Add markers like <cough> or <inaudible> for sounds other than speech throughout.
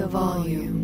The volume.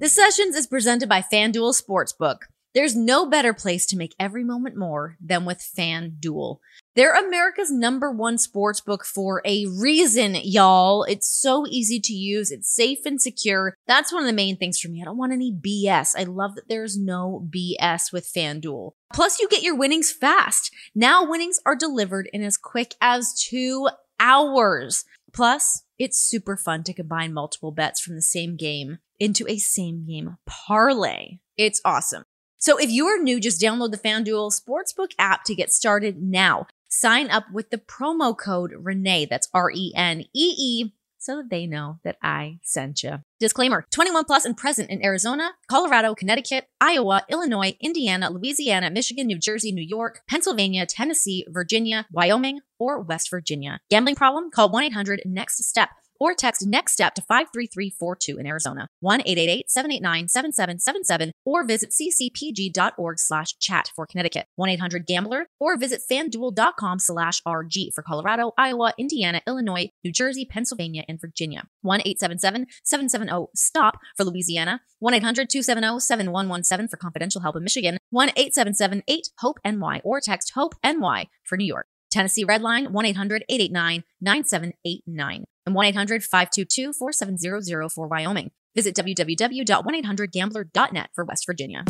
Sessions is presented by FanDuel Sportsbook. There's no better place to make every moment more than with FanDuel. They're America's number one sportsbook for a reason, y'all. It's so easy to use. It's safe and secure. That's one of the main things for me. I don't want any BS. I love that there's no BS with FanDuel. Plus, you get your winnings fast. Now winnings are delivered in as quick as two hours. Plus, it's super fun to combine multiple bets from the same game into a same game parlay. It's awesome. So if you are new, just download the FanDuel Sportsbook app to get started now. Sign up with the promo code Renee, that's R E N E E, so that they know that I sent you. Disclaimer 21 plus and present in Arizona, Colorado, Connecticut, Iowa, Illinois, Indiana, Louisiana, Michigan, New Jersey, New York, Pennsylvania, Tennessee, Virginia, Wyoming, or West Virginia. Gambling problem? Call 1 800 NEXT STEP or text next step to 53342 in Arizona, 1-888-789-7777 or visit ccpg.org slash chat for Connecticut, 1-800-GAMBLER or visit fanduel.com slash RG for Colorado, Iowa, Indiana, Illinois, New Jersey, Pennsylvania, and Virginia, 1-877-770-STOP for Louisiana, 1-800-270-7117 for confidential help in Michigan, 1-877-8-HOPE-NY or text HOPE-NY for New York. Tennessee Redline 1 800 889 9789 and 1 800 522 4700 for Wyoming. Visit www.1800gambler.net for West Virginia.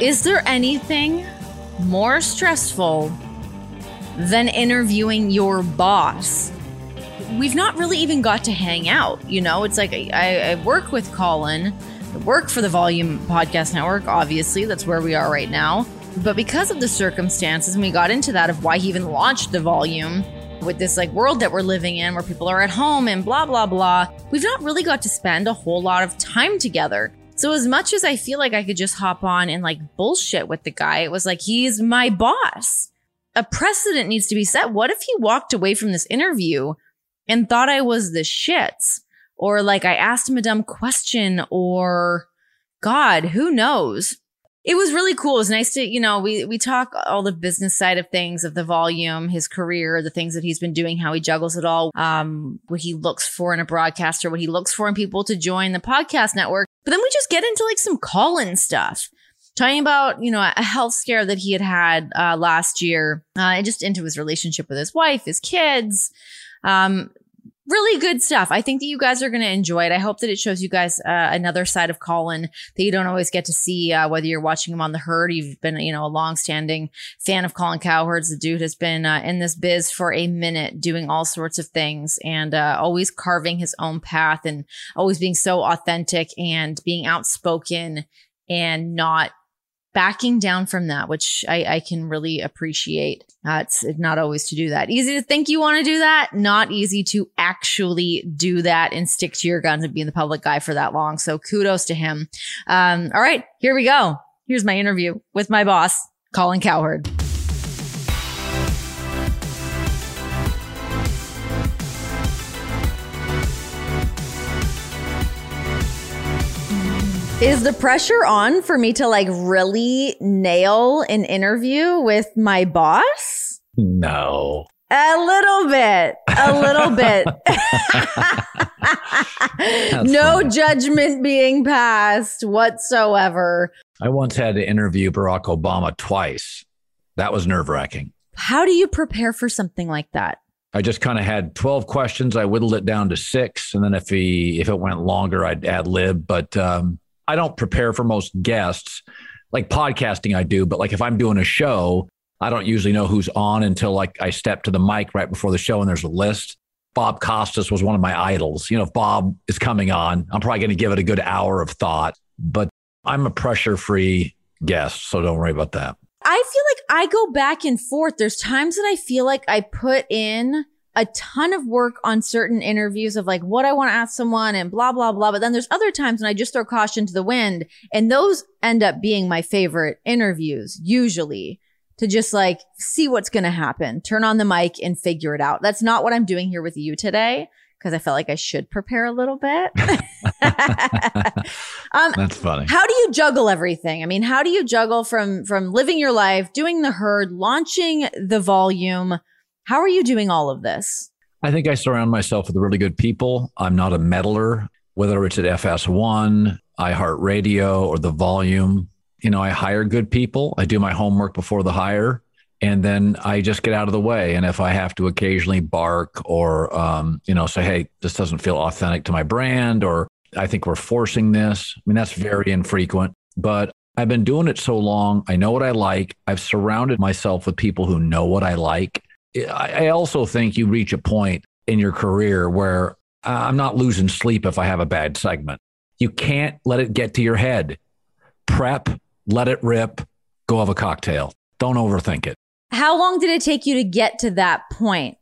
Is there anything more stressful than interviewing your boss? We've not really even got to hang out. You know, it's like I, I work with Colin, I work for the Volume Podcast Network, obviously. That's where we are right now. But because of the circumstances, and we got into that of why he even launched the volume with this like world that we're living in where people are at home and blah blah blah, we've not really got to spend a whole lot of time together. So as much as I feel like I could just hop on and like bullshit with the guy, it was like he's my boss. A precedent needs to be set. What if he walked away from this interview and thought I was the shits? Or like I asked him a dumb question or God, who knows? It was really cool. It was nice to, you know, we we talk all the business side of things of the volume, his career, the things that he's been doing, how he juggles it all, um, what he looks for in a broadcaster, what he looks for in people to join the podcast network. But then we just get into like some Colin stuff. Talking about, you know, a health scare that he had had uh, last year, uh, and just into his relationship with his wife, his kids, um, really good stuff. I think that you guys are going to enjoy it. I hope that it shows you guys uh, another side of Colin that you don't always get to see, uh, whether you're watching him on the herd. You've been, you know, a long-standing fan of Colin Cowherds. The dude has been uh, in this biz for a minute, doing all sorts of things and uh, always carving his own path and always being so authentic and being outspoken and not backing down from that, which I, I can really appreciate. Uh, it's not always to do that. Easy to think you want to do that, not easy to actually do that and stick to your guns and be in the public eye for that long. So kudos to him. Um, all right, here we go. Here's my interview with my boss, Colin Cowherd. Is the pressure on for me to like really nail an interview with my boss? No. A little bit. A little bit. <laughs> <laughs> no funny. judgment being passed whatsoever. I once had to interview Barack Obama twice. That was nerve wracking. How do you prepare for something like that? I just kind of had 12 questions. I whittled it down to six. And then if he, if it went longer, I'd ad lib. But um, I don't prepare for most guests. Like podcasting, I do, but like if I'm doing a show, I don't usually know who's on until like I step to the mic right before the show and there's a list. Bob Costas was one of my idols. You know, if Bob is coming on, I'm probably going to give it a good hour of thought, but I'm a pressure free guest. So don't worry about that. I feel like I go back and forth. There's times that I feel like I put in a ton of work on certain interviews of like what I want to ask someone and blah, blah, blah. But then there's other times when I just throw caution to the wind and those end up being my favorite interviews usually to just like see what's going to happen, turn on the mic and figure it out. That's not what I'm doing here with you today because I felt like I should prepare a little bit. <laughs> um, That's funny. How do you juggle everything? I mean, how do you juggle from from living your life, doing the herd, launching the volume, how are you doing all of this? I think I surround myself with really good people. I'm not a meddler, whether it's at FS1, iHeartRadio, or the volume. You know, I hire good people. I do my homework before the hire, and then I just get out of the way. And if I have to occasionally bark or, um, you know, say, hey, this doesn't feel authentic to my brand, or I think we're forcing this, I mean, that's very infrequent. But I've been doing it so long. I know what I like. I've surrounded myself with people who know what I like. I also think you reach a point in your career where uh, I'm not losing sleep if I have a bad segment. You can't let it get to your head. Prep, let it rip, go have a cocktail. Don't overthink it. How long did it take you to get to that point?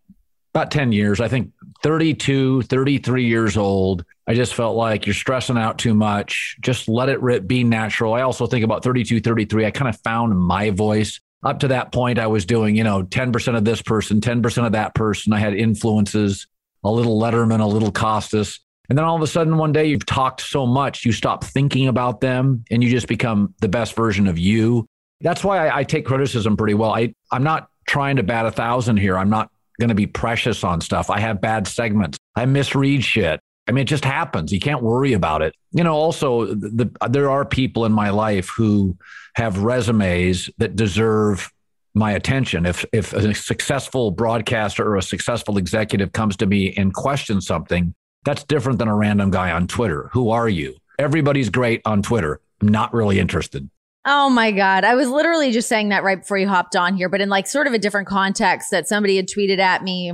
About 10 years. I think 32, 33 years old. I just felt like you're stressing out too much. Just let it rip, be natural. I also think about 32, 33. I kind of found my voice up to that point, I was doing, you know, 10% of this person, 10% of that person. I had influences, a little Letterman, a little Costas. And then all of a sudden, one day you've talked so much, you stop thinking about them and you just become the best version of you. That's why I, I take criticism pretty well. I, I'm not trying to bat a thousand here. I'm not going to be precious on stuff. I have bad segments. I misread shit. I mean, it just happens. You can't worry about it. You know, also, the, the, there are people in my life who have resumes that deserve my attention. If if a successful broadcaster or a successful executive comes to me and questions something, that's different than a random guy on Twitter. Who are you? Everybody's great on Twitter. I'm not really interested. Oh my God. I was literally just saying that right before you hopped on here, but in like sort of a different context that somebody had tweeted at me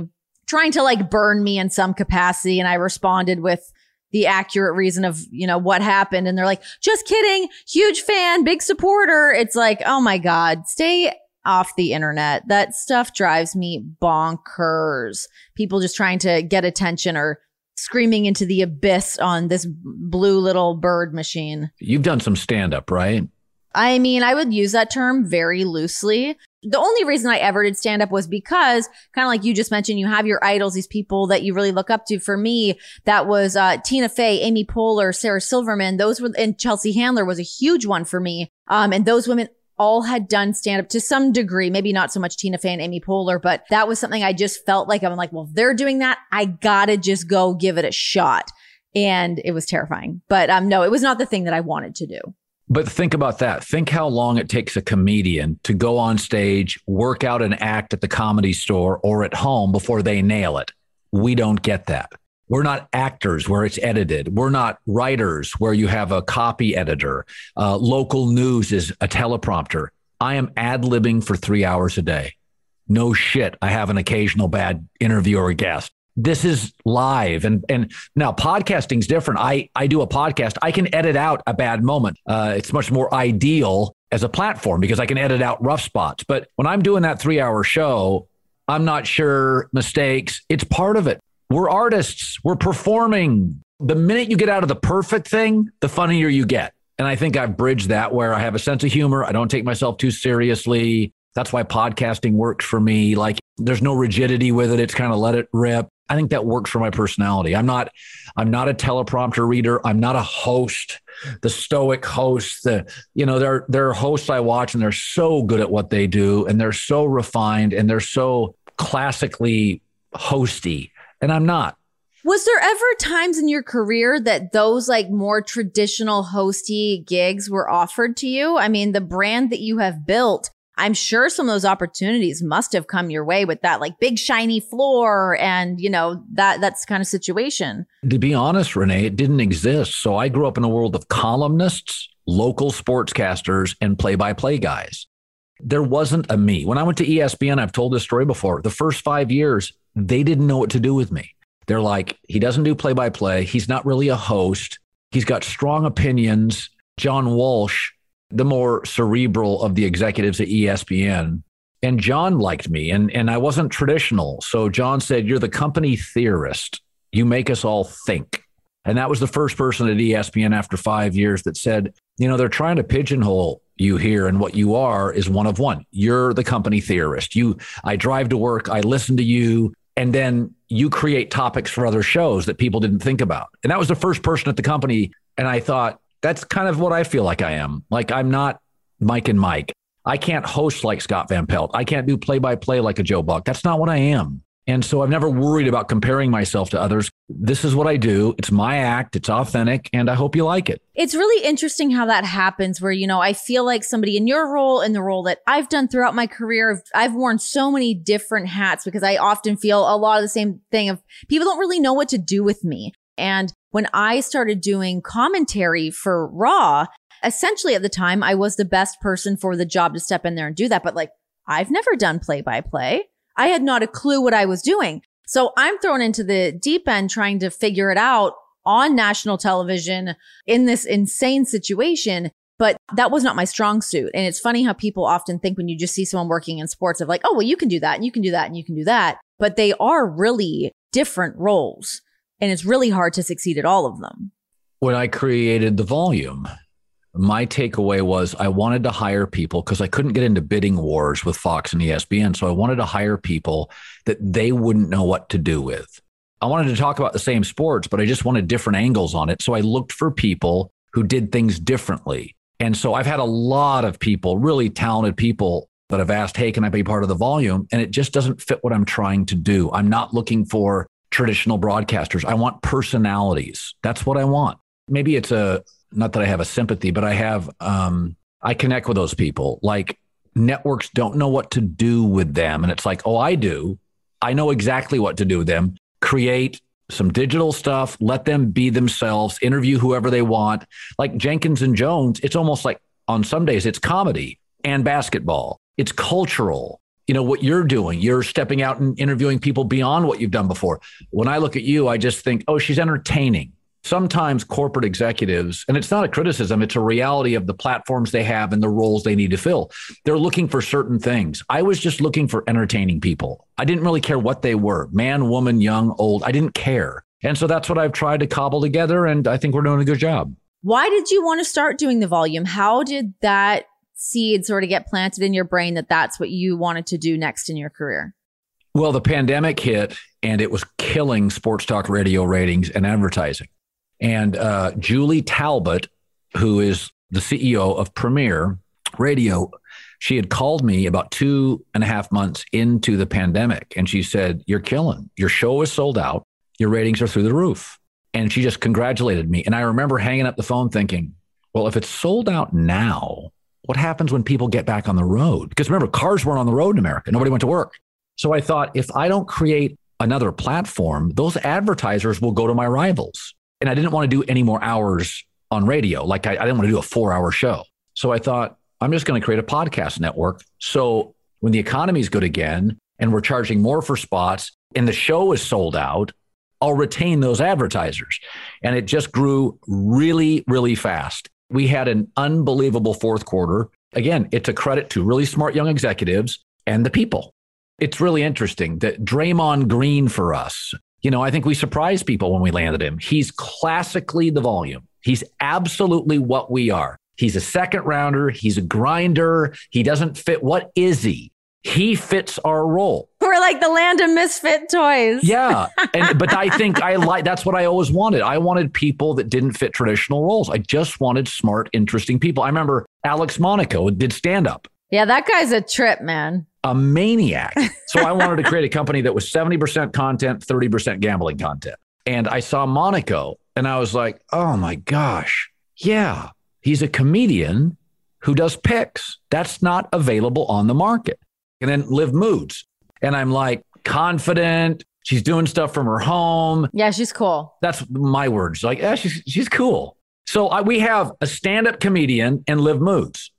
trying to like burn me in some capacity. And I responded with the accurate reason of, you know, what happened. And they're like, just kidding. Huge fan, big supporter. It's like, oh my God, stay off the internet. That stuff drives me bonkers. People just trying to get attention or screaming into the abyss on this blue little bird machine. You've done some stand up, right? I mean, I would use that term very loosely. The only reason I ever did stand up was because kind of like you just mentioned, you have your idols, these people that you really look up to. For me, that was, uh, Tina Fey, Amy Poehler, Sarah Silverman. Those were, and Chelsea Handler was a huge one for me. Um, and those women all had done stand up to some degree, maybe not so much Tina Fey and Amy Poehler, but that was something I just felt like I'm like, well, if they're doing that, I gotta just go give it a shot. And it was terrifying. But um, no, it was not the thing that I wanted to do. But think about that. Think how long it takes a comedian to go on stage, work out an act at the comedy store or at home before they nail it. We don't get that. We're not actors where it's edited. We're not writers where you have a copy editor. Uh, local news is a teleprompter. I am ad libbing for three hours a day. No shit. I have an occasional bad interview or guest this is live. And and now podcasting's different. I i do a podcast. I can edit out a bad moment. Uh, it's much more ideal as a platform because i can edit out rough spots. But when i'm doing that three hour show i'm not sure mistakes it's part of it. We're artists. We're performing. The minute you get out of the perfect thing the funnier you get. And i think i've bridged that where i have a sense of humor. I don't take myself too seriously. That's why podcasting works for me. Like there's no rigidity with it. It's kind of let it rip. I think that works for my personality. I'm not I'm not a teleprompter reader. I'm not a host, the stoic host. The you know there there are hosts I watch and they're so good at what they do and they're so refined and they're so classically hosty and I'm not. Was there ever times in your career that those like more traditional hosty gigs were offered to you? I mean, the brand that you have built I'm sure some of those opportunities must have come your way with that like big shiny floor and you know that that's kind of situation. To be honest, Renee, it didn't exist. So I grew up in a world of columnists, local sportscasters, and play-by-play guys. There wasn't a me. When I went to ESPN, I've told this story before. The first five years, they didn't know what to do with me. They're like, he doesn't do play-by-play. He's not really a host. He's got strong opinions. John Walsh the more cerebral of the executives at ESPN. And John liked me, and, and I wasn't traditional. So John said, You're the company theorist. You make us all think. And that was the first person at ESPN after five years that said, You know, they're trying to pigeonhole you here, and what you are is one of one. You're the company theorist. You, I drive to work, I listen to you, and then you create topics for other shows that people didn't think about. And that was the first person at the company. And I thought, that's kind of what I feel like I am. Like I'm not Mike and Mike. I can't host like Scott Van Pelt. I can't do play by play like a Joe Buck. That's not what I am. And so I've never worried about comparing myself to others. This is what I do. It's my act. It's authentic. And I hope you like it. It's really interesting how that happens where, you know, I feel like somebody in your role in the role that I've done throughout my career, I've worn so many different hats because I often feel a lot of the same thing of people don't really know what to do with me. And when I started doing commentary for Raw, essentially at the time, I was the best person for the job to step in there and do that. But like, I've never done play by play. I had not a clue what I was doing. So I'm thrown into the deep end trying to figure it out on national television in this insane situation. But that was not my strong suit. And it's funny how people often think when you just see someone working in sports of like, oh, well, you can do that and you can do that and you can do that. But they are really different roles. And it's really hard to succeed at all of them. When I created the volume, my takeaway was I wanted to hire people because I couldn't get into bidding wars with Fox and ESPN. So I wanted to hire people that they wouldn't know what to do with. I wanted to talk about the same sports, but I just wanted different angles on it. So I looked for people who did things differently. And so I've had a lot of people, really talented people that have asked, Hey, can I be part of the volume? And it just doesn't fit what I'm trying to do. I'm not looking for traditional broadcasters. I want personalities. That's what I want. Maybe it's a not that I have a sympathy, but I have, um, I connect with those people. Like networks don't know what to do with them. And it's like, oh, I do. I know exactly what to do with them. Create some digital stuff, let them be themselves, interview whoever they want. Like Jenkins and Jones, it's almost like on some days it's comedy and basketball. It's cultural. You know what you're doing. You're stepping out and interviewing people beyond what you've done before. When I look at you, I just think, oh, she's entertaining sometimes corporate executives, and it's not a criticism, it's a reality of the platforms they have and the roles they need to fill. They're looking for certain things. I was just looking for entertaining people. I didn't really care what they were man, woman, young, old. I didn't care. And so that's what I've tried to cobble together. And I think we're doing a good job. Why did you want to start doing the volume? How did that seed sort of get planted in your brain that that's what you wanted to do next in your career? Well, the pandemic hit and it was killing sports talk radio ratings and advertising. And uh, Julie Talbott, who is the CEO of Premiere Radio, she had called me about two and a half months into the pandemic. And she said, You're killing. Your show is sold out. Your ratings are through the roof. And she just congratulated me. And I remember hanging up the phone thinking, Well, if it's sold out now, what happens when people get back on the road? Because remember, cars weren't on the road in America, nobody went to work. So I thought, if I don't create another platform, those advertisers will go to my rivals and I didn't want to do any more hours on radio. Like I, I didn't want to do a four hour show. So I thought, I'm just going to create a podcast network. So when the economy is good again and we're charging more for spots and the show is sold out, I'll retain those advertisers. And it just grew really, really fast. We had an unbelievable fourth quarter. Again, it's a credit to really smart young executives and the people. It's really interesting that Draymond Green for us, you know, I think we surprised people when we landed him. He's classically the volume. He's absolutely what we are. He's a second rounder. He's a grinder. He doesn't fit. What is he? He fits our role. We're like the land of misfit toys. Yeah. <laughs> And but I think I like that's what I always wanted. I wanted people that didn't fit traditional roles. I just wanted smart, interesting people. I remember Alex Monaco did stand up. Yeah, that guy's a trip, man a maniac. So I wanted to create a company that was 70% content, 30% gambling content. And I saw Monaco and I was like, oh my gosh, yeah, he's a comedian who does picks. That's not available on the market. And then Liv Moods. And I'm like, confident. She's doing stuff from her home. Yeah, she's cool. That's my words. Like, yeah, she's, she's cool. So I, we have a stand up comedian and Liv Moods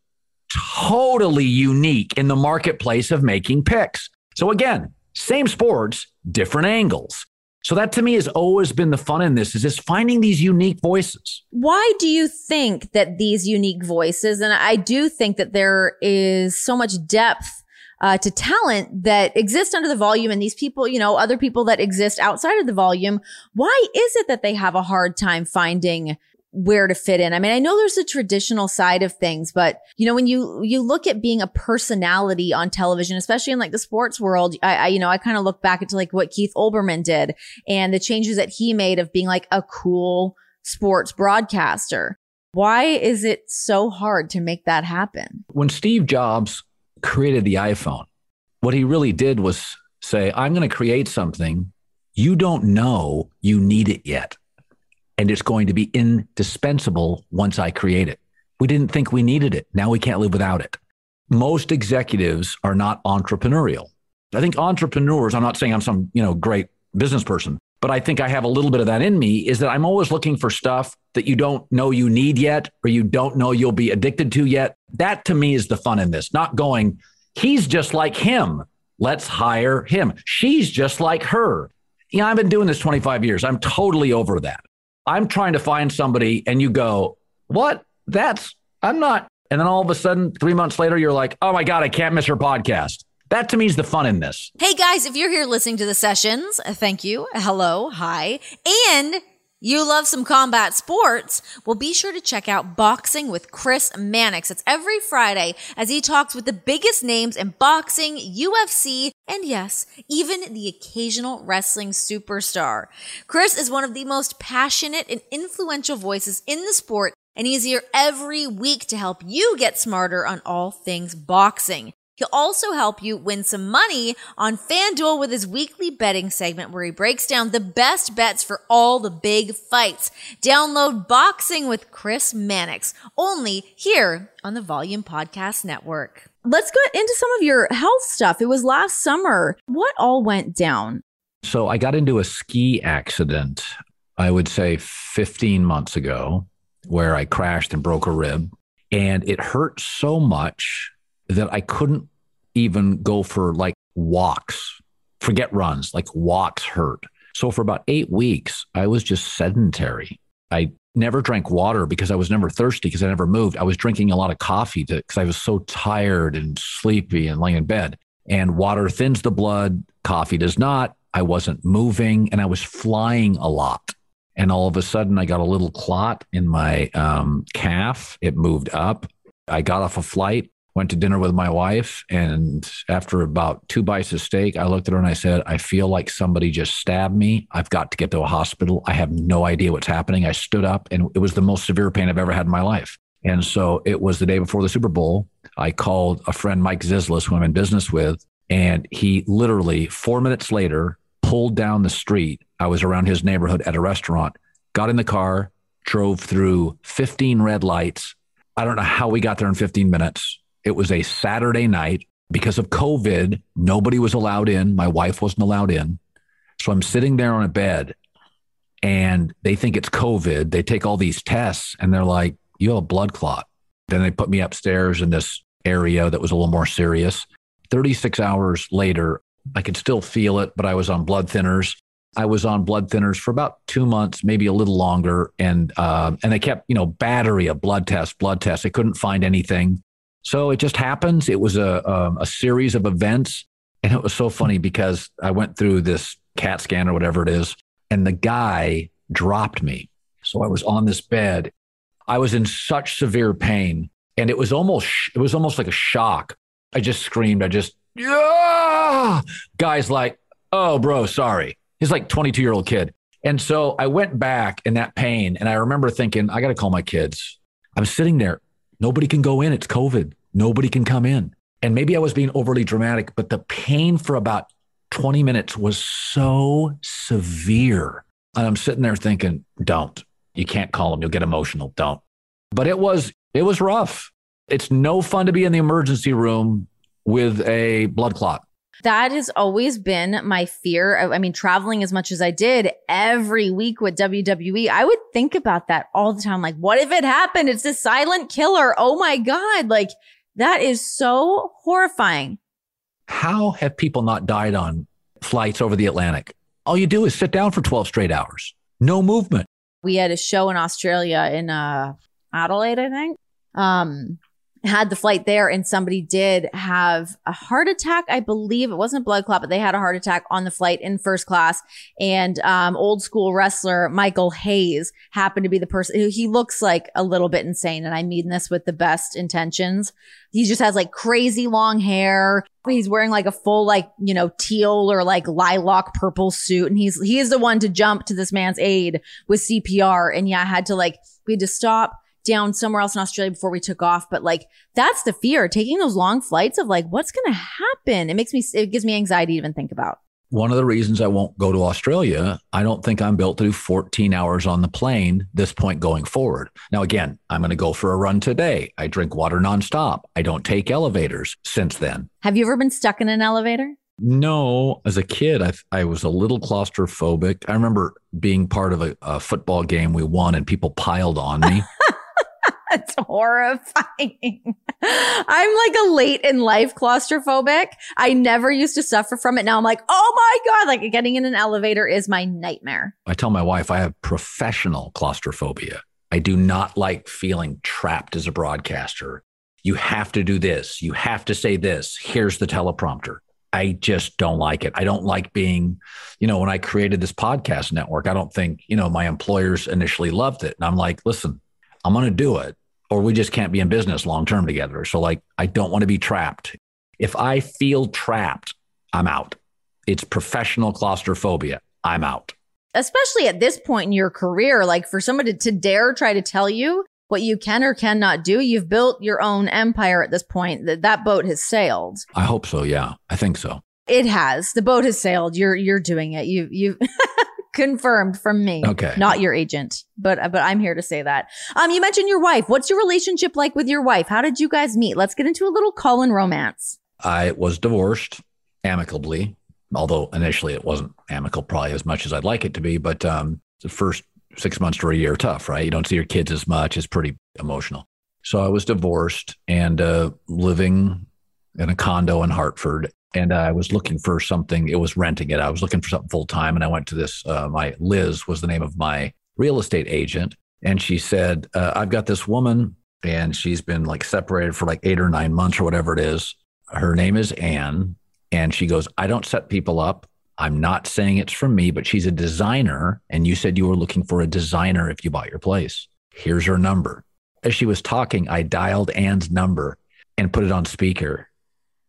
totally unique in the marketplace of making picks. So again, same sports, different angles. So that to me has always been the fun in this is just finding these unique voices. Why do you think that these unique voices, and I do think that there is so much depth uh, to talent that exists under the volume and these people, you know, other people that exist outside of the volume. Why is it that they have a hard time finding where to fit in. I mean, I know there's a traditional side of things, but you know, when you, you look at being a personality on television, especially in like the sports world, I, I you know, I kind of look back into like what Keith Olbermann did and the changes that he made of being like a cool sports broadcaster. Why is it so hard to make that happen? When Steve Jobs created the iPhone, what he really did was say, I'm going to create something you don't know you need it yet. And it's going to be indispensable once I create it. We didn't think we needed it. Now we can't live without it. Most executives are not entrepreneurial. I think entrepreneurs, I'm not saying I'm some, you know, great business person, but I think I have a little bit of that in me is that I'm always looking for stuff that you don't know you need yet or you don't know you'll be addicted to yet. That to me is the fun in this, not going, he's just like him. Let's hire him. She's just like her. Yeah, I've been doing this 25 years. I'm totally over that. I'm trying to find somebody and you go, what? That's, I'm not. And then all of a sudden, three months later, you're like, oh my God, I can't miss her podcast. That to me is the fun in this. Hey guys, if you're here listening to the sessions, uh, thank you. Hello, hi. And you love some combat sports? Well, be sure to check out Boxing with Chris Mannix. It's every Friday as he talks with the biggest names in boxing, UFC, and yes, even the occasional wrestling superstar. Chris is one of the most passionate and influential voices in the sport, and he's here every week to help you get smarter on all things boxing. He'll also help you win some money on FanDuel with his weekly betting segment where he breaks down the best bets for all the big fights. Download Boxing with Chris Mannix only here on the Volume Podcast Network. Let's get into some of your health stuff. It was last summer. What all went down? So I got into a ski accident, I would say 15 months ago, where I crashed and broke a rib. And it hurt so much that I couldn't even go for like walks, forget runs, like walks hurt. So for about eight weeks, I was just sedentary. I never drank water because I was never thirsty because I never moved. I was drinking a lot of coffee because I was so tired and sleepy and laying in bed. And water thins the blood, coffee does not. I wasn't moving and I was flying a lot. And all of a sudden, I got a little clot in my um, calf. It moved up. I got off a flight went to dinner with my wife and after about two bites of steak i looked at her and i said i feel like somebody just stabbed me. I've got to get to a hospital. I have no idea what's happening. I stood up and it was the most severe pain i've ever had in my life. And so it was the day before the super bowl. I called a friend mike Zislis who i'm in business with and he literally four minutes later pulled down the street. I was around his neighborhood at a restaurant got in the car drove through 15 red lights. I don't know how we got there in 15 minutes. It was a Saturday night. Because of COVID, nobody was allowed in. My wife wasn't allowed in. So I'm sitting there on a bed and they think it's COVID. They take all these tests and they're like, you have a blood clot. Then they put me upstairs in this area that was a little more serious. 36 hours later, I could still feel it, but I was on blood thinners. I was on blood thinners for about two months, maybe a little longer, and uh, and they kept you know battery of blood tests, blood tests. They couldn't find anything. So it just happens. It was a, um, a series of events. And it was so funny because I went through this CAT scan or whatever it is, and the guy dropped me. So I was on this bed. I was in such severe pain. And it was almost it was almost like a shock. I just screamed. I just, yeah. Guy's like, oh, bro, sorry. He's like 22 year old kid. And so I went back in that pain. And I remember thinking, I got to call my kids. I'm sitting there Nobody can go in. It's COVID. Nobody can come in. And maybe I was being overly dramatic, but the pain for about 20 minutes was so severe. And I'm sitting there thinking, don't. You can't call them. You'll get emotional. Don't. But it was, it was rough. It's no fun to be in the emergency room with a blood clot. That has always been my fear. I mean, traveling as much as I did every week with WWE, I would think about that all the time. Like, what if it happened? It's a silent killer. Oh my God. Like, that is so horrifying. How have people not died on flights over the Atlantic? All you do is sit down for 12 straight hours, no movement. We had a show in Australia in uh, Adelaide, I think. Um, had the flight there and somebody did have a heart attack. I believe it wasn't a blood clot, but they had a heart attack on the flight in first class. And um, old school wrestler Michael Hayes happened to be the person. He looks like a little bit insane, and I mean this with the best intentions. He just has like crazy long hair. He's wearing like a full like you know teal or like lilac purple suit, and he's he is the one to jump to this man's aid with CPR. And yeah, I had to like we had to stop down somewhere else in Australia before we took off. But like, that's the fear taking those long flights of like, what's going to happen? It makes me, it gives me anxiety to even think about. One of the reasons I won't go to Australia, I don't think I'm built to do 14 hours on the plane this point going forward. Now, again, I'm going to go for a run today. I drink water nonstop. I don't take elevators since then. Have you ever been stuck in an elevator? No, as a kid, I, I was a little claustrophobic. I remember being part of a, a football game we won and people piled on me. <laughs> <laughs> That's horrifying. I'm like a late in life claustrophobic. I never used to suffer from it. Now I'm like, oh my God, like getting in an elevator is my nightmare. I tell my wife I have professional claustrophobia. I do not like feeling trapped as a broadcaster. You have to do this. You have to say this. Here's the teleprompter. I just don't like it. I don't like being, you know, when I created this podcast network, I don't think, you know, my employers initially loved it. And I'm like, listen, I'm going to do it, or we just can't be in business long term together. So, like, I don't want to be trapped. If I feel trapped, I'm out. It's professional claustrophobia. I'm out. Especially at this point in your career, like for somebody to dare try to tell you what you can or cannot do. You've built your own empire at this point. That that boat has sailed. I hope so. Yeah, I think so. It has. The boat has sailed. You're you're doing it. You you <laughs> confirmed from me. Okay. Not your agent, but but I'm here to say that. Um, you mentioned your wife. What's your relationship like with your wife? How did you guys meet? Let's get into a little Colin romance. I was divorced amicably, although initially it wasn't amicable probably as much as I'd like it to be. But um, the first six months to a year tough, right? You don't see your kids as much. It's pretty emotional. So I was divorced and uh, living in a condo in Hartford. And I was looking for something. It was renting it. I was looking for something full time. And I went to this, uh, my Liz was the name of my real estate agent. And she said, uh, I've got this woman and she's been like separated for like eight or nine months or whatever it is. Her name is Anne. And she goes, I don't set people up. I'm not saying it's from me, but she's a designer. And you said you were looking for a designer if you bought your place. Here's her number. As she was talking, I dialed Anne's number and put it on speaker.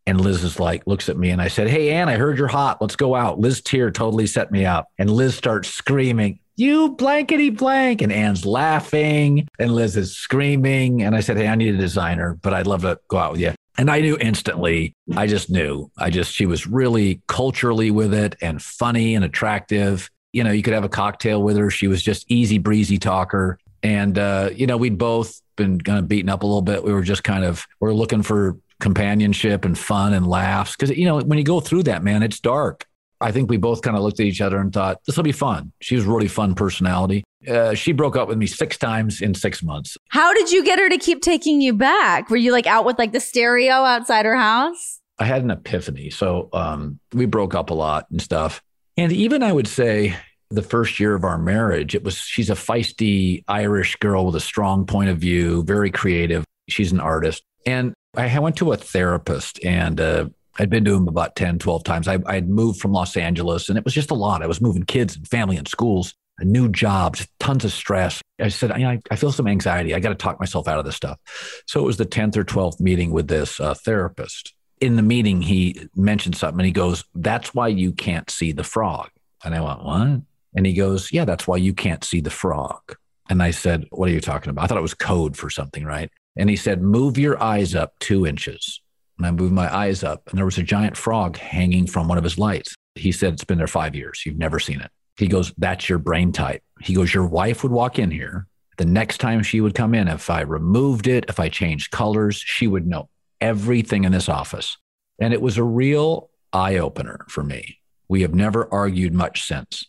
And Liz is like, looks at me and I said, Hey, Anne, I heard you're hot. Let's go out. Liz Tear totally set me up. And Liz starts screaming, You blankety blank. And Anne's laughing and Liz is screaming. And I said, Hey, I need a designer, but I'd love to go out with you. And I knew instantly, I just knew. I just, she was really culturally with it and funny and attractive. You know, you could have a cocktail with her. She was just easy breezy talker. And, uh, you know, we'd both been kind of beaten up a little bit. We were just kind of, we we're looking for companionship and fun and laughs. Cause, you know, when you go through that, man, it's dark. I think we both kind of looked at each other and thought, this will be fun. She was really fun personality. Uh, she broke up with me six times in six months. How did you get her to keep taking you back? Were you like out with like the stereo outside her house? I had an epiphany. So um, we broke up a lot and stuff. And even I would say the first year of our marriage, it was she's a feisty Irish girl with a strong point of view, very creative. She's an artist. And I went to a therapist and uh, I'd been to him about 10, 12 times. I, I'd moved from Los Angeles and it was just a lot. I was moving kids and family and schools, new jobs, tons of stress. I said, I, I feel some anxiety. I got to talk myself out of this stuff. So it was the 10th or 12th meeting with this uh, therapist. In the meeting, he mentioned something and he goes, That's why you can't see the frog. And I went, What? And he goes, Yeah, that's why you can't see the frog. And I said, What are you talking about? I thought it was code for something, right? And he said, Move your eyes up two inches. And I moved my eyes up, and there was a giant frog hanging from one of his lights. He said, It's been there five years. You've never seen it. He goes, That's your brain type. He goes, Your wife would walk in here. The next time she would come in, if I removed it, if I changed colors, she would know everything in this office. And it was a real eye opener for me. We have never argued much since.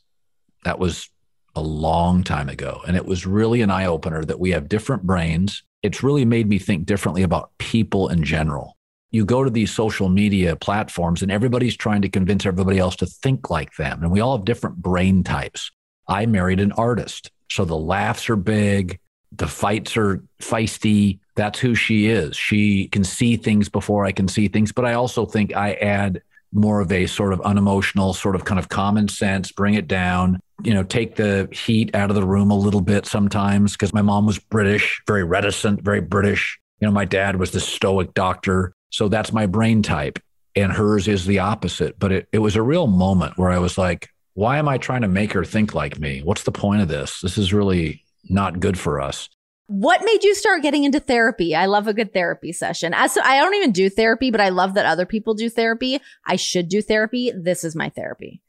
That was a long time ago. And it was really an eye opener that we have different brains. It's really made me think differently about people in general you go to these social media platforms and everybody's trying to convince everybody else to think like them. And we all have different brain types. I married an artist. So the laughs are big, the fights are feisty. That's who she is. She can see things before I can see things. But I also think I add more of a sort of unemotional, sort of kind of common sense, bring it down, you know, take the heat out of the room a little bit sometimes because my mom was British, very reticent, very British. You know, my dad was the stoic doctor. So that's my brain type. And hers is the opposite. But it, it was a real moment where I was like, why am I trying to make her think like me? What's the point of this? This is really not good for us. What made you start getting into therapy? I love a good therapy session. As I don't even do therapy, but I love that other people do therapy. I should do therapy. This is my therapy.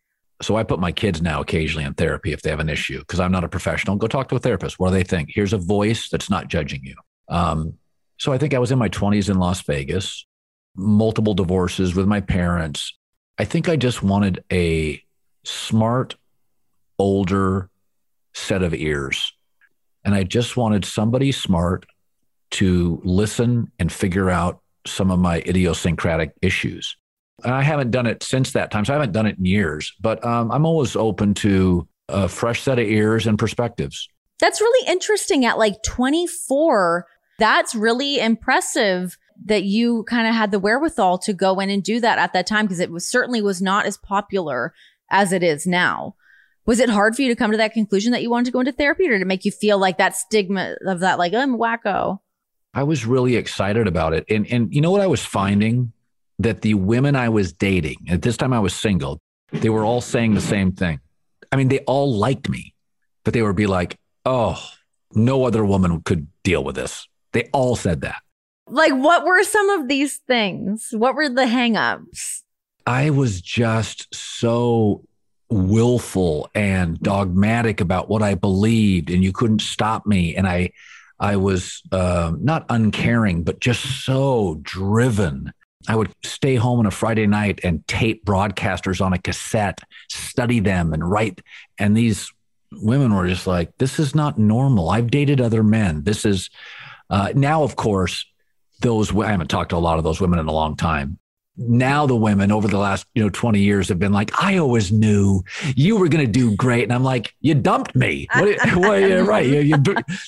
So I put my kids now occasionally in therapy if they have an issue because I'm not a professional. Go talk to a therapist. What do they think? Here's a voice that's not judging you. Um, so I think I was in my 20s in Las Vegas, multiple divorces with my parents. I think I just wanted a smart, older set of ears and I just wanted somebody smart to listen and figure out some of my idiosyncratic issues. And I haven't done it since that time. So I haven't done it in years, but um, I'm always open to a fresh set of ears and perspectives. That's really interesting at like 24. That's really impressive that you kind of had the wherewithal to go in and do that at that time because it was certainly was not as popular as it is now. Was it hard for you to come to that conclusion that you wanted to go into therapy or to make you feel like that stigma of that, like, I'm wacko? I was really excited about it. And, and you know what I was finding? That the women I was dating, at this time I was single, they were all saying the same thing. I mean, they all liked me, but they would be like, oh, no other woman could deal with this. They all said that. Like, what were some of these things? What were the hangups? I was just so willful and dogmatic about what I believed, and you couldn't stop me. And I, I was uh, not uncaring, but just so driven. I would stay home on a Friday night and tape broadcasters on a cassette, study them, and write. And these women were just like, "This is not normal." I've dated other men. This is uh, now, of course, those. I haven't talked to a lot of those women in a long time now the women over the last you know 20 years have been like i always knew you were going to do great. And i'm like you dumped me. What, <laughs> what you right you, you,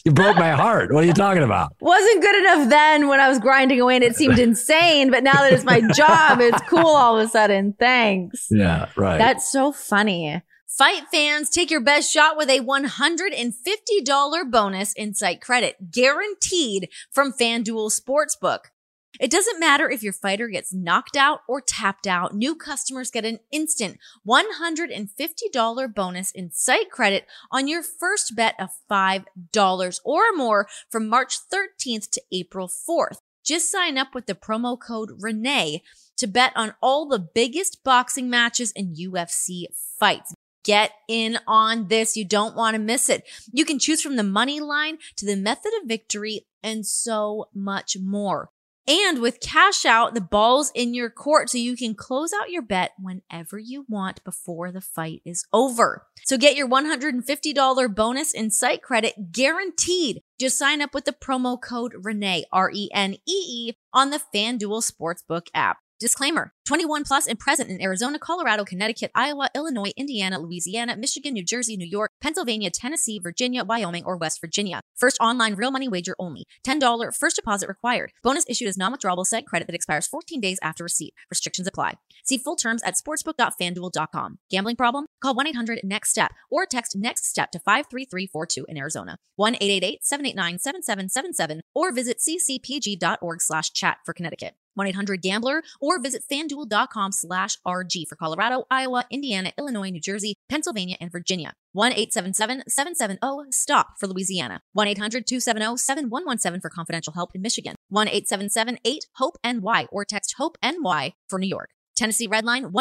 you, broke my heart. What are you talking about? Wasn't good enough then when i was grinding away and it seemed insane but now that it's my job it's cool all of a sudden. Thanks. Yeah right. That's so funny. Fight fans, take your best shot with a $150 bonus in site credit guaranteed from FanDuel Sportsbook. It doesn't matter if your fighter gets knocked out or tapped out, new customers get an instant $150 bonus in site credit on your first bet of $5 or more from March 13th to April 4th. Just sign up with the promo code Renee to bet on all the biggest boxing matches and UFC fights. Get in on this. You don't want to miss it. You can choose from the money line to the method of victory and so much more. And with cash out, the ball's in your court so you can close out your bet whenever you want before the fight is over. So get your $150 bonus in site credit guaranteed. Just sign up with the promo code Renee, R E N E E, on the FanDuel Sportsbook app. Disclaimer 21 plus and present in Arizona, Colorado, Connecticut, Iowa, Illinois, Indiana, Louisiana, Michigan, New Jersey, New York, Pennsylvania, Tennessee, Virginia, Wyoming, or West Virginia. First online real money wager only. $10 first deposit required. Bonus issued as non withdrawable site credit that expires 14 days after receipt. Restrictions apply. See full terms at sportsbook.fanduel.com. Gambling problem? Call 1 800 NEXT STEP or text NEXT STEP to 53342 in Arizona. 1 888 789 7777 or visit ccpg.org slash chat for Connecticut. 1-800-GAMBLER or visit fanduel.com slash RG for Colorado, Iowa, Indiana, Illinois, New Jersey, Pennsylvania, and Virginia. 1-877-770-STOP for Louisiana. 1-800-270-7117 for confidential help in Michigan. 1-877-8-HOPE-NY or text HOPE-NY for New York. Tennessee Redline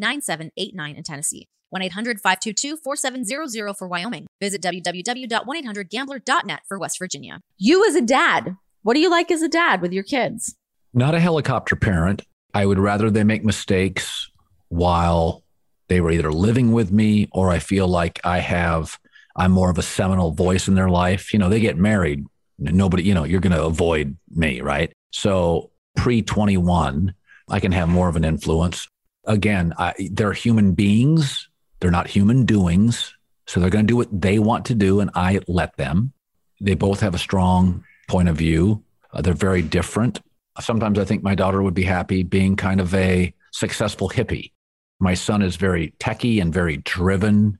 1-800-889-9789 in Tennessee. 1-800-522-4700 for Wyoming. Visit www.1800gambler.net for West Virginia. You as a dad, what do you like as a dad with your kids? Not a helicopter parent. I would rather they make mistakes while they were either living with me or I feel like I have, I'm more of a seminal voice in their life. You know, they get married. Nobody, you know, you're going to avoid me, right? So pre 21, I can have more of an influence. Again, I, they're human beings, they're not human doings. So they're going to do what they want to do, and I let them. They both have a strong point of view. Uh, they're very different. Sometimes I think my daughter would be happy being kind of a successful hippie. My son is very techy and very driven.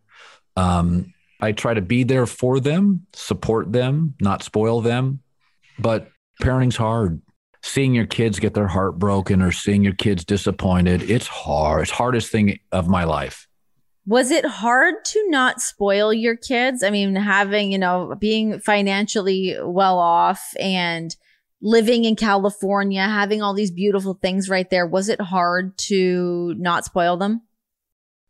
Um, I try to be there for them, support them, not spoil them. But parenting's hard. Seeing your kids get their heart broken or seeing your kids disappointed, it's hard. It's hardest thing of my life. Was it hard to not spoil your kids? I mean, having, you know, being financially well off and living in California, having all these beautiful things right there, was it hard to not spoil them?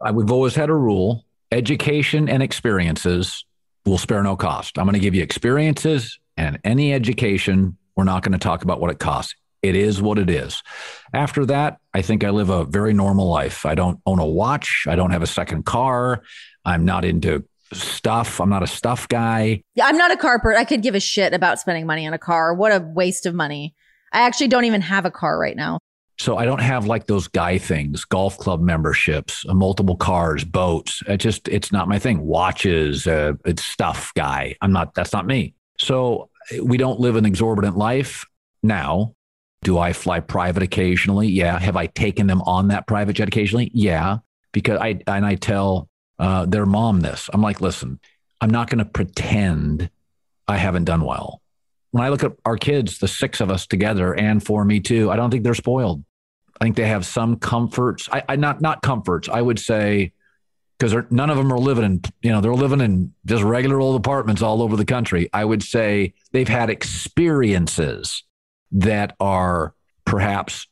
I, we've always had a rule education and experiences will spare no cost. I'm going to give you experiences and any education. We're not going to talk about what it costs. It is what it is. After that, I think I live a very normal life. I don't own a watch. I don't have a second car. I'm not into stuff. I'm not a stuff guy. Yeah, I'm not a car person. I could give a shit about spending money on a car. What a waste of money. I actually don't even have a car right now. So I don't have like those guy things, golf club memberships, uh, multiple cars, boats. It just it's not my thing. Watches, uh, it's stuff guy. I'm not. That's not me. So we don't live an exorbitant life now. Do I fly private occasionally? Yeah. Have I taken them on that private jet occasionally? Yeah. Because I and I tell uh, their mom this. I'm like, listen, I'm not going to pretend I haven't done well. When I look at our kids, the six of us together, and for me too, I don't think they're spoiled. I think they have some comforts. I, I not not comforts. I would say because none of them are living in you know they're living in just regular old apartments all over the country. I would say they've had experiences that are perhaps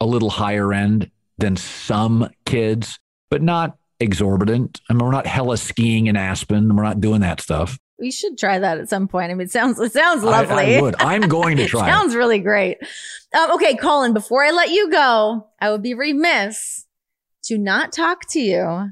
a little higher end than some kids, but not exorbitant. I mean, we're not heli-skiing in Aspen. We're not doing that stuff. We should try that at some point. I mean, it sounds it sounds lovely. I, I <laughs> would. I'm going to try. sounds really great. Um, okay, Colin. Before I let you go, I would be remiss to not talk to you.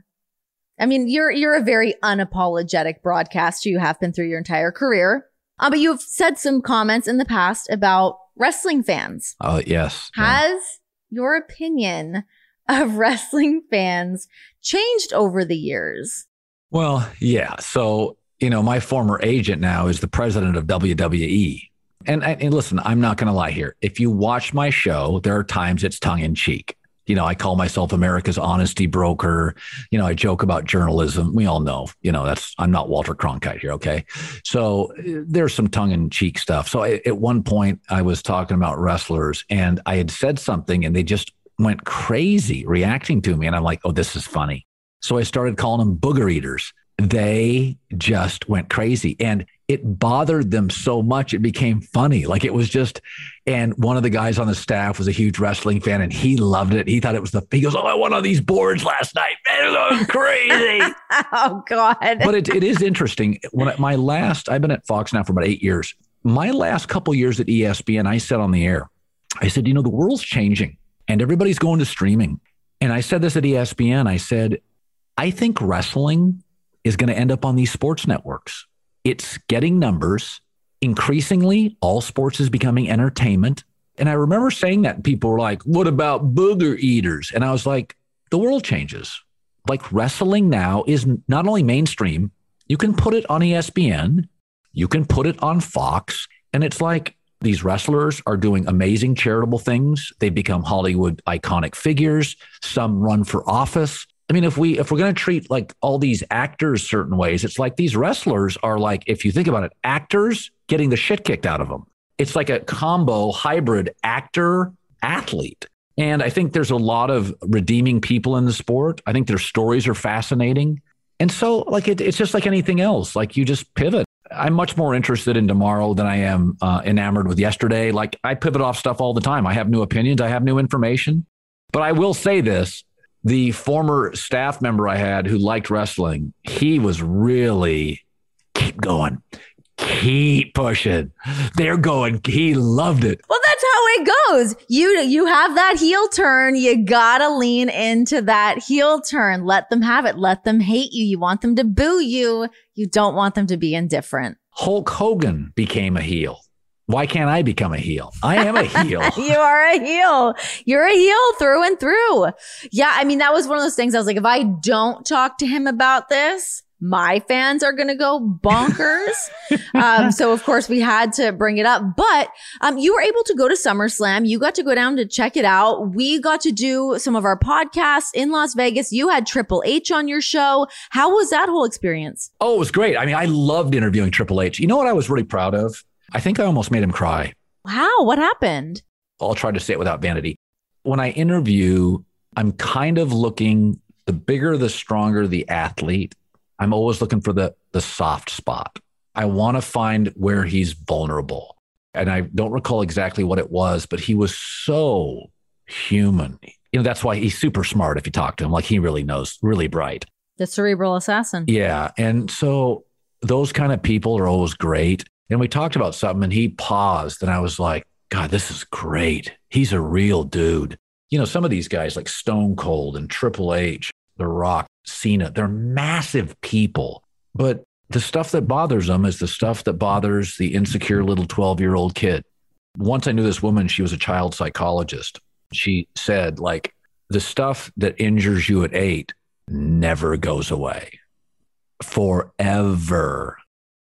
I mean, you're you're a very unapologetic broadcaster. You have been through your entire career. Um, but you've said some comments in the past about wrestling fans. Oh yes. Has yeah. your opinion of <laughs> wrestling fans changed over the years? Well, yeah. So you know, my former agent now is the president of WWE. And, and listen, I'm not going to lie here. If you watch my show, there are times it's tongue in cheek. You know, I call myself America's honesty broker. You know, I joke about journalism. We all know, you know, that's, I'm not Walter Cronkite here. Okay. So eh, there's some tongue in cheek stuff. So I, at one point, I was talking about wrestlers and I had said something and they just went crazy reacting to me. And I'm like, oh, this is funny. So I started calling them booger eaters they just went crazy and it bothered them so much it became funny. Like it was just and one of the guys on the staff was a huge wrestling fan and he loved it. He thought it was the he goes oh i won on these boards last night man. It was <laughs> crazy. <laughs> Oh god. But it, it is interesting. When I, my last i've been at fox now for about eight years. My last couple years at espn i said on the air i said you know the world's changing and everybody's going to streaming. And i said this at espn i said i think wrestling is going to end up on these sports networks. It's getting numbers. Increasingly, all sports is becoming entertainment. And I remember saying that, people were like, What about booger eaters? And I was like, The world changes. Like wrestling now is not only mainstream, you can put it on ESPN, you can put it on Fox. And it's like these wrestlers are doing amazing charitable things. They've become Hollywood iconic figures. Some run for office. I mean, if we if we're going to treat like all these actors certain ways, it's like these wrestlers are like, if you think about it, actors getting the shit kicked out of them. It's like a combo hybrid actor athlete. And I think there's a lot of redeeming people in the sport. I think their stories are fascinating. And so, like, it, it's just like anything else. Like, you just pivot. I'm much more interested in tomorrow than I am uh, enamored with yesterday. Like, I pivot off stuff all the time. I have new opinions, I have new information. But I will say this the former staff member I had who liked wrestling, he was really keep going, keep pushing. They're going. He loved it. Well, that's how it goes. You you have that heel turn. You gotta lean into that heel turn. Let them have it. Let them hate you. You want them to boo you. You don't want them to be indifferent. Hulk Hogan became a heel. Why can't I become a heel? I am a heel. <laughs> you are a heel. You're a heel through and through. Yeah. I mean, that was one of those things I was like, if I don't talk to him about this, my fans are going to go bonkers. <laughs> um, so of course we had to bring it up, but, um, you were able to go to SummerSlam. You got to go down to check it out. We got to do some of our podcasts in Las Vegas. You had Triple H on your show. How was that whole experience? Oh, it was great. I mean, I loved interviewing Triple H. You know what I was really proud of? I think I almost made him cry. Wow. What happened? I'll try to say it without vanity. When I interview, I'm kind of looking, the bigger, the stronger the athlete, I'm always looking for the, the soft spot. I want to find where he's vulnerable. And I don't recall exactly what it was, but he was so human. You know, that's why he's super smart if you talk to him. Like he really knows, really bright. The cerebral assassin. Yeah. And so those kind of people are always great. And we talked about something and he paused and I was like, God, this is great. He's a real dude. You know, some of these guys like Stone Cold and Triple H, The Rock, Cena, they're massive people. But the stuff that bothers them is the stuff that bothers the insecure little 12 year old kid. Once I knew this woman, she was a child psychologist. She said, like, the stuff that injures you at eight never goes away forever.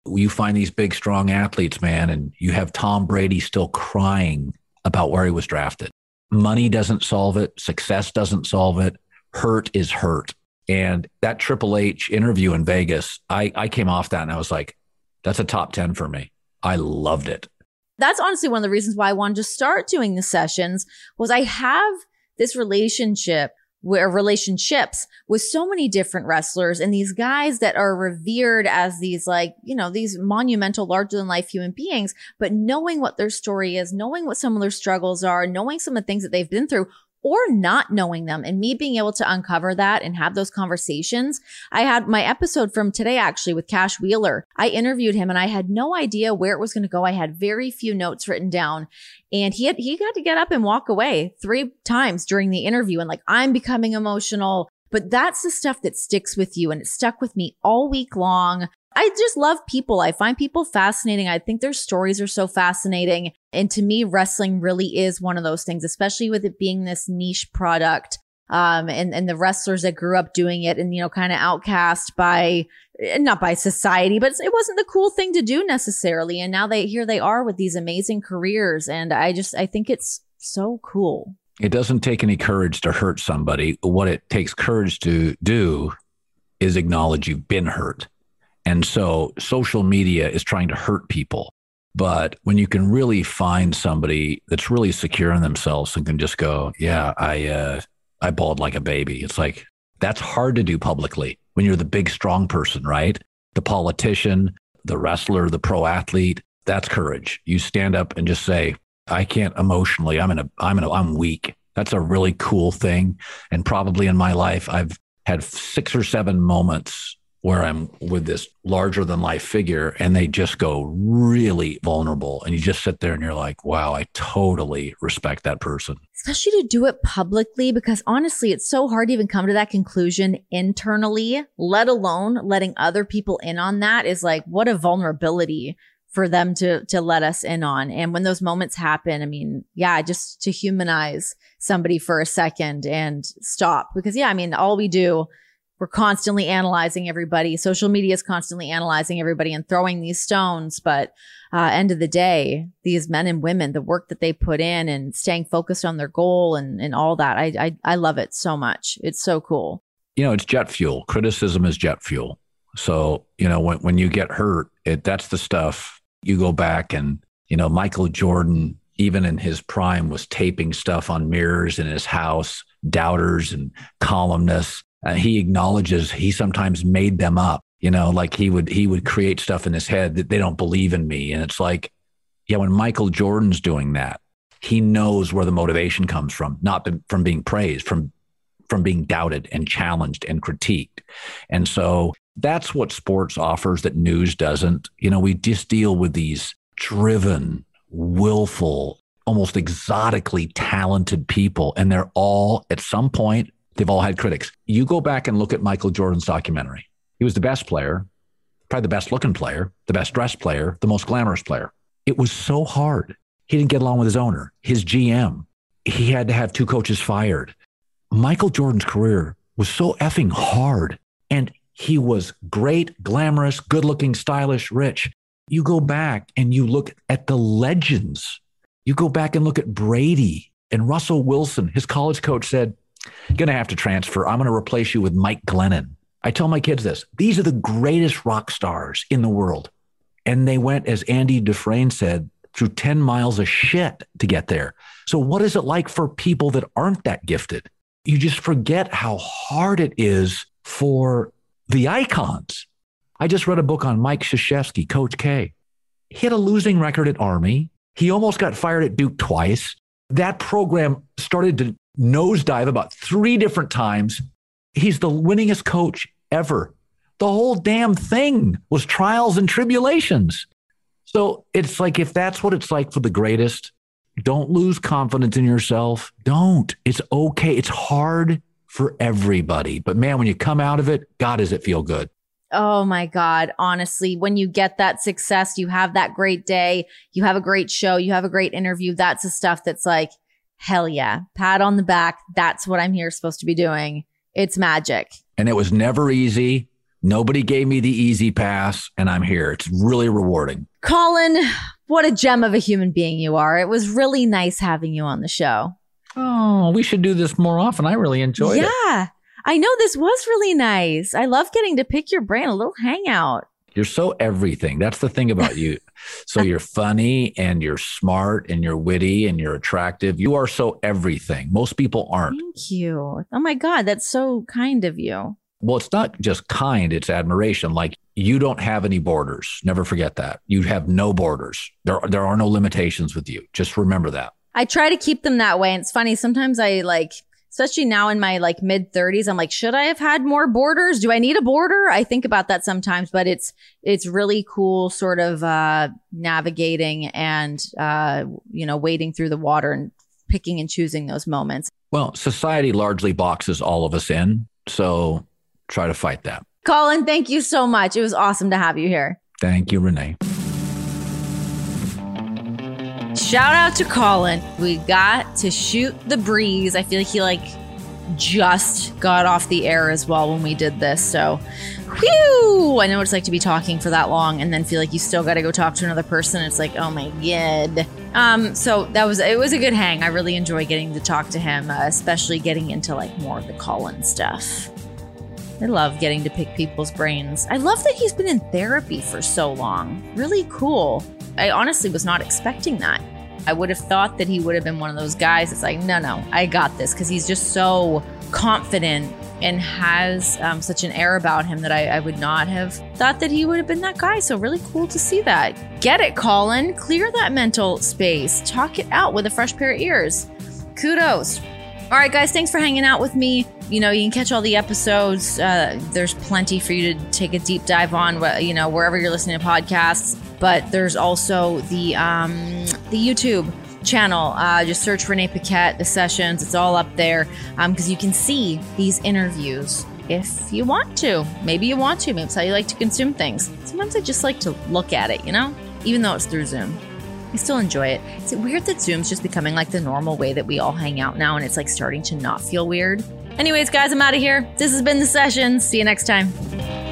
You find these big, strong athletes, man, and you have Tom Brady still crying about where he was drafted. Money doesn't solve it, success doesn't solve it. Hurt is hurt. And that Triple H interview in Vegas, I, I came off that and I was like, that's a top 10 for me. I loved it. That's honestly one of the reasons why I wanted to start doing the sessions was I have this relationship where relationships with so many different wrestlers and these guys that are revered as these like, you know, these monumental, larger than life human beings, but knowing what their story is, knowing what some of their struggles are, knowing some of the things that they've been through or not knowing them and me being able to uncover that and have those conversations. I had my episode from today actually with Cash Wheeler. I interviewed him and I had no idea where it was going to go. I had very few notes written down and he had, he got to get up and walk away three times during the interview and like, I'm becoming emotional. But that's the stuff that sticks with you and it stuck with me all week long. I just love people. I find people fascinating. I think their stories are so fascinating. And to me, wrestling really is one of those things, especially with it being this niche product. Um, and, and the wrestlers that grew up doing it and, you know, kind of outcast by, not by society, but it wasn't the cool thing to do necessarily. And now they, here they are with these amazing careers. And I just, I think it's so cool. It doesn't take any courage to hurt somebody. What it takes courage to do is acknowledge you've been hurt and so social media is trying to hurt people. But when you can really find somebody that's really secure in themselves and can just go, yeah, I, uh, I bawled like a baby. It's like, that's hard to do publicly when you're the big, strong person, right? The politician, the wrestler, the pro athlete. That's courage. You stand up and just say, I can't emotionally, I'm in a, I'm in a, I'm weak. That's a really cool thing. And probably in my life, I've had six or seven moments where I'm with this larger than life figure and they just go really vulnerable. And you just sit there and you're like, wow, I totally respect that person. Especially to do it publicly, because honestly, it's so hard to even come to that conclusion internally, let alone letting other people in on that is like, what a vulnerability for them to to let us in on. And when those moments happen, I mean, yeah, just to humanize somebody for a second and stop. Because yeah, I mean, all we do we're constantly analyzing everybody. Social media is constantly analyzing everybody and throwing these stones. But uh, end of the day, these men and women, the work that they put in and staying focused on their goal and, and all that, I, I, I love it so much. It's so cool. You know, it's jet fuel. Criticism is jet fuel. So, you know, when, when you get hurt, it, that's the stuff you go back and, you know, Michael Jordan, even in his prime, was taping stuff on mirrors in his house, doubters and columnists uh, he acknowledges he sometimes made them up. You know, like he would he would create stuff in his head that they don't believe in me, and it's like, yeah, when Michael Jordan's doing that, he knows where the motivation comes from, not from being praised, from from being doubted and challenged and critiqued, and so that's what sports offers that news doesn't. You know, we just deal with these driven, willful, almost exotically talented people, and they're all at some point They've all had critics. You go back and look at Michael Jordan's documentary. He was the best player, probably the best looking player, the best dressed player, the most glamorous player. It was so hard. He didn't get along with his owner, his GM. He had to have two coaches fired. Michael Jordan's career was so effing hard. And he was great, glamorous, good looking, stylish, rich. You go back and you look at the legends. You go back and look at Brady and Russell Wilson. His college coach said, going to have to transfer. I'm going to replace you with Mike Glennon. I tell my kids this these are the greatest rock stars in the world. And they went, as Andy Dufresne said, through 10 miles of shit to get there. So, what is it like for people that aren't that gifted? you just forget how hard it is for the icons. I just read a book on Mike Krzyzewski, Coach K. He had a losing record at Army. He almost got fired at Duke twice. That program started to nosedive about three different times. He's the winningest coach ever. The whole damn thing was trials and tribulations. So it's like if that's what it's like for the greatest, don't lose confidence in yourself. Don't. It's okay. It's hard for everybody. But man, when you come out of it, God, does it feel good? Oh my God. Honestly, when you get that success, you have that great day, you have a great show, you have a great interview. That's the stuff that's like, hell yeah, pat on the back. That's what I'm here supposed to be doing. It's magic. And it was never easy. Nobody gave me the easy pass, and I'm here. It's really rewarding. Colin, what a gem of a human being you are. It was really nice having you on the show. Oh, we should do this more often. I really enjoyed yeah, it. Yeah. I know this was really nice. I love getting to pick your brain, a little hangout. You're so everything. That's the thing about you. So you're funny and you're smart and you're witty and you're attractive. You are so everything. Most people aren't. Thank you. Oh my God, that's so kind of you. Well, it's not just kind, it's admiration. Like you don't have any borders. Never forget that. You have no borders. There, there are no limitations with you. Just remember that. I try to keep them that way. And it's funny. Sometimes I like, especially now in my like mid 30s, I'm like, should I have had more borders? Do I need a border? I think about that sometimes, but it's, it's really cool sort of, uh, navigating and, uh, you know, wading through the water and picking and choosing those moments. Well, society largely boxes all of us in. So try to fight that. Colin, thank you so much. It was awesome to have you here. Thank you, Renee. Shout out to Colin. We got to shoot the breeze. I feel like he like just got off the air as well when we did this. So, whew, I know it's like to be talking for that long and then feel like you still got to go talk to another person. It's like, oh my god. Um, so that was it was a good hang. I really enjoy getting to talk to him, uh, especially getting into like more of the Colin stuff. I love getting to pick people's brains. I love that he's been in therapy for so long. Really cool. I honestly was not expecting that. I would have thought that he would have been one of those guys that's like, no, no, I got this because he's just so confident and has um, such an air about him that I, I, would not have thought that he would have been that guy. So, really cool to see that. Get it, Colin. Clear that mental space. Talk it out with a fresh pair of ears. Kudos. All right, guys, thanks for hanging out with me. You know, you can catch all the episodes. Uh, there's plenty for you to take a deep dive on, you know, wherever you're listening to podcasts. But there's also the um, the YouTube channel. Uh, just search Renee Paquette, the sessions. It's all up there because um, you can see these interviews if you want to. Maybe you want to. Maybe it's how you like to consume things. Sometimes I just like to look at it, you know, even though it's through Zoom. I still enjoy it. Is it weird that Zoom's just becoming like the normal way that we all hang out now and it's like starting to not feel weird? Anyways, guys, I'm out of here. This has been the session. See you next time.